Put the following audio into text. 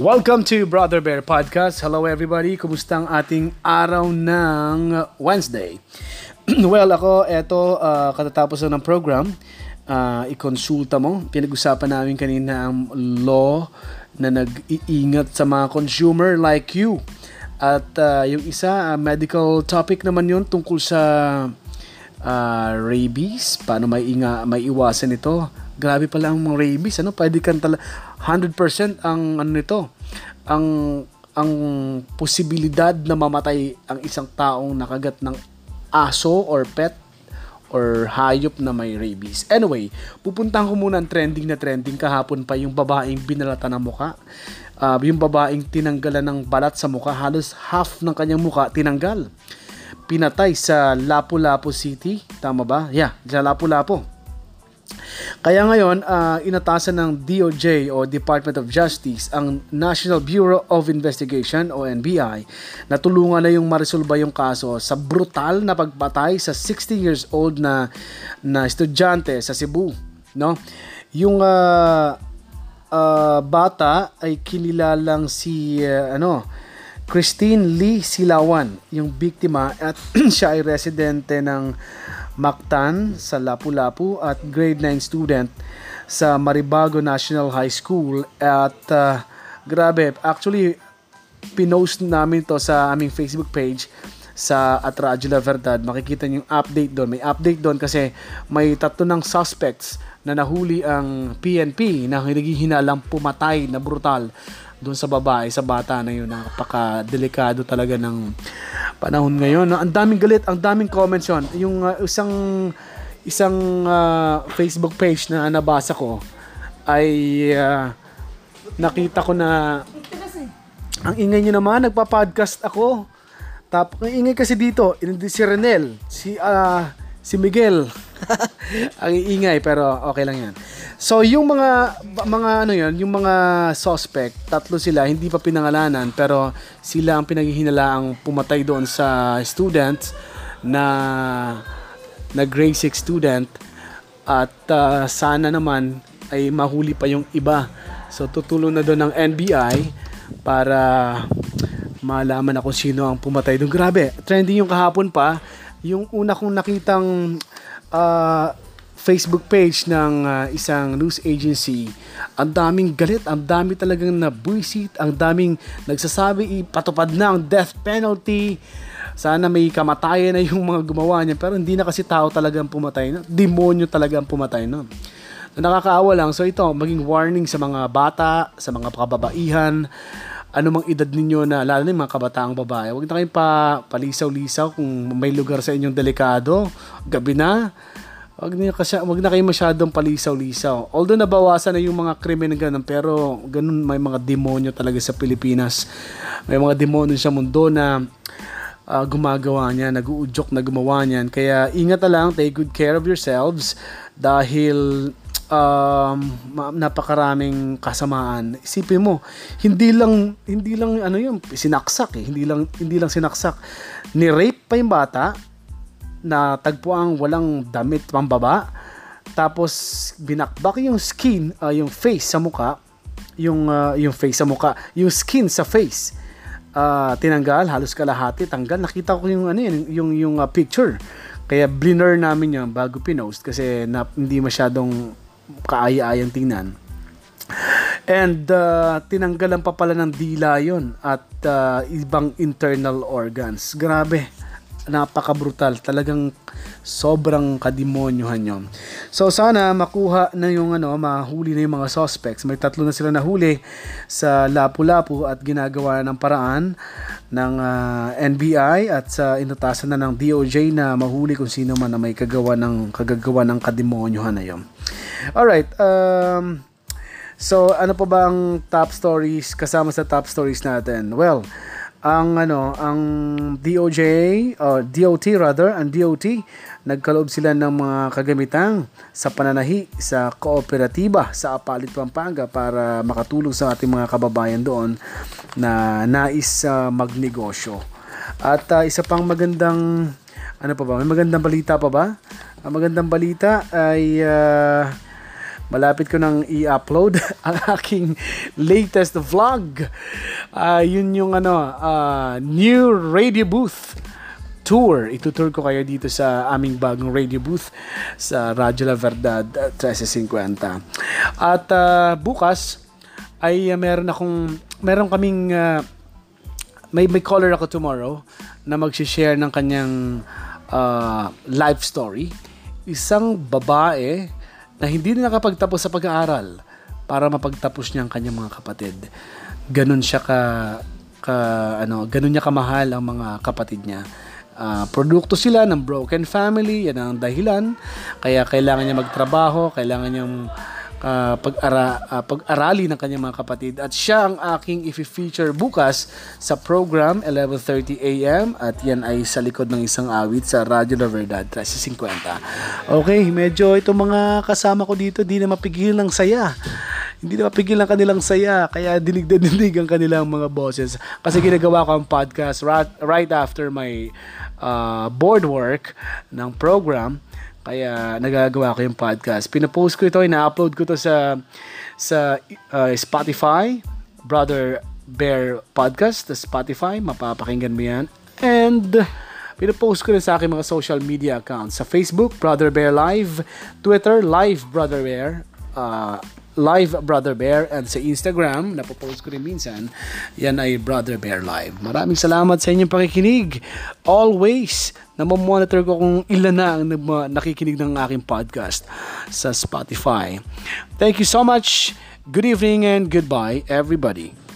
Welcome to Brother Bear Podcast. Hello everybody, kumusta ang ating araw ng Wednesday? well, ako, eto, uh, katatapos ng program, uh, ikonsulta mo. Pinag-usapan namin kanina ang law na nag-iingat sa mga consumer like you. At uh, yung isa, uh, medical topic naman yun tungkol sa uh, rabies, paano may, inga, may iwasan ito. Grabe pala ang mga rabies, ano? Pwede kang tala 100% ang ano nito, ang ang posibilidad na mamatay ang isang taong nakagat ng aso or pet or hayop na may rabies. Anyway, pupuntahan ko muna ang trending na trending kahapon pa yung babaeng binalata ng muka. Uh, yung babaeng tinanggalan ng balat sa muka, halos half ng kanyang muka tinanggal. Pinatay sa Lapu-Lapu City, tama ba? Yeah, sa Lapu-Lapu. Kaya ngayon, uh, inatasan ng DOJ o Department of Justice ang National Bureau of Investigation o NBI na tulungan na yung maresolba yung kaso sa brutal na pagpatay sa 60 years old na na estudyante sa Cebu, no? Yung uh, uh, bata ay kinilalang si uh, ano Christine Lee Silawan, yung biktima at siya ay residente ng Mactan sa Lapu-Lapu at grade 9 student sa Maribago National High School at uh, grabe, actually pinost namin to sa aming Facebook page sa at La Verdad. Makikita niyo yung update doon. May update doon kasi may tatlo ng suspects na nahuli ang PNP na hinalang pumatay na brutal doon sa babae, sa bata na yun. Napaka-delikado talaga ng panahon ngayon. No? Ang daming galit, ang daming comments yun. Yung uh, isang isang uh, Facebook page na nabasa ko ay uh, nakita ko na ang ingay nyo naman, nagpa-podcast ako. Tap, ang ingay kasi dito, si Renel, si uh, si Miguel. ang ingay pero okay lang 'yan. So yung mga mga ano 'yon, yung mga suspect, tatlo sila, hindi pa pinangalanan pero sila ang pinaghihinalaang pumatay doon sa students na na grade 6 student at uh, sana naman ay mahuli pa yung iba. So tutulong na doon ng NBI para malaman na kung sino ang pumatay doon. Grabe, trending yung kahapon pa. Yung una kong nakitang uh, Facebook page ng uh, isang news agency, ang daming galit, ang dami talagang nabuisit, ang daming nagsasabi ipatupad na ang death penalty. Sana may kamatayan na yung mga gumawa niya pero hindi na kasi tao talagang pumatay no. Demonyo talagang pumatay no. Nakakaawa lang. So ito, maging warning sa mga bata, sa mga kababaihan, anumang edad ninyo na lalo na yung mga kabataang babae. Huwag na kayong pa, palisaw-lisaw kung may lugar sa inyong delikado. Gabi na Wag na kasi wag na kayo masyadong palisaw-lisaw. Although nabawasan na yung mga krimen ganun, pero ganun may mga demonyo talaga sa Pilipinas. May mga demonyo sa mundo na uh, gumagawa niya, nag-uudyok na gumawa niyan. Kaya ingat na lang, take good care of yourselves dahil um, napakaraming kasamaan. Isipin mo, hindi lang hindi lang ano yung sinaksak eh, hindi lang hindi lang sinaksak. Ni rape pa yung bata, na tagpuang walang damit pambaba. Tapos binakbak yung skin, uh, yung face sa muka, yung uh, yung face sa muka, yung skin sa face. Uh, tinanggal halos kalahati, tanggal. Nakita ko yung ano yun, yung yung uh, picture. Kaya bliner namin yan bago pinost kasi na, hindi masyadong kaaya-ayang tingnan. And uh, tinanggalan pa pala ng dila yon at uh, ibang internal organs. Grabe napaka-brutal. Talagang sobrang kademonyohan yun. So sana makuha na yung ano, mahuli na yung mga suspects. May tatlo na sila nahuli sa Lapu-Lapu at ginagawa ng paraan ng uh, NBI at sa uh, inutasan na ng DOJ na mahuli kung sino man na may kagawa ng kagagawa ng kademonyohan na yun. Alright, um, so ano pa ba ang top stories kasama sa top stories natin? Well, ang ano, ang DOJ or DOT rather, ang DOT nagkaloob sila ng mga kagamitang sa pananahi sa kooperatiba sa Apalit Pampanga para makatulong sa ating mga kababayan doon na nais uh, magnegosyo. At uh, isa pang magandang ano pa ba? May magandang balita pa ba? Ang magandang balita ay uh, malapit ko nang i-upload ang aking latest vlog. Uh, yun yung ano, uh, new radio booth tour. Itutour ko kayo dito sa aming bagong radio booth sa Radyo La Verdad 1350. At uh, bukas ay uh, meron akong meron kaming uh, may may caller ako tomorrow na magsi-share ng kanyang uh, life story. Isang babae na hindi na nakapagtapos sa pag-aaral para mapagtapos niya ang kanyang mga kapatid. Ganun siya ka, ka ano, ganun niya kamahal ang mga kapatid niya uh, produkto sila ng broken family, yan ang dahilan. Kaya kailangan niya magtrabaho, kailangan niyang uh, pag-ara, uh, pag-arali ng kanyang mga kapatid. At siya ang aking i-feature bukas sa program 11.30 a.m. At yan ay sa likod ng isang awit sa Radyo La Verdad 1350. Okay, medyo itong mga kasama ko dito di na mapigil ng saya hindi na mapigil ang kanilang saya kaya dinig na dinig ang kanilang mga bosses kasi ginagawa ko ang podcast right, right after my uh, board work ng program kaya nagagawa ko yung podcast pinopost ko ito ina-upload ko to sa sa uh, Spotify Brother Bear Podcast sa Spotify mapapakinggan mo yan and Pinopost ko rin sa aking mga social media accounts. Sa Facebook, Brother Bear Live. Twitter, Live Brother Bear. Uh, Live Brother Bear and sa Instagram, napopost ko rin minsan, yan ay Brother Bear Live. Maraming salamat sa inyong pakikinig. Always, namomonitor ko kung ilan na ang nakikinig ng aking podcast sa Spotify. Thank you so much. Good evening and goodbye, everybody.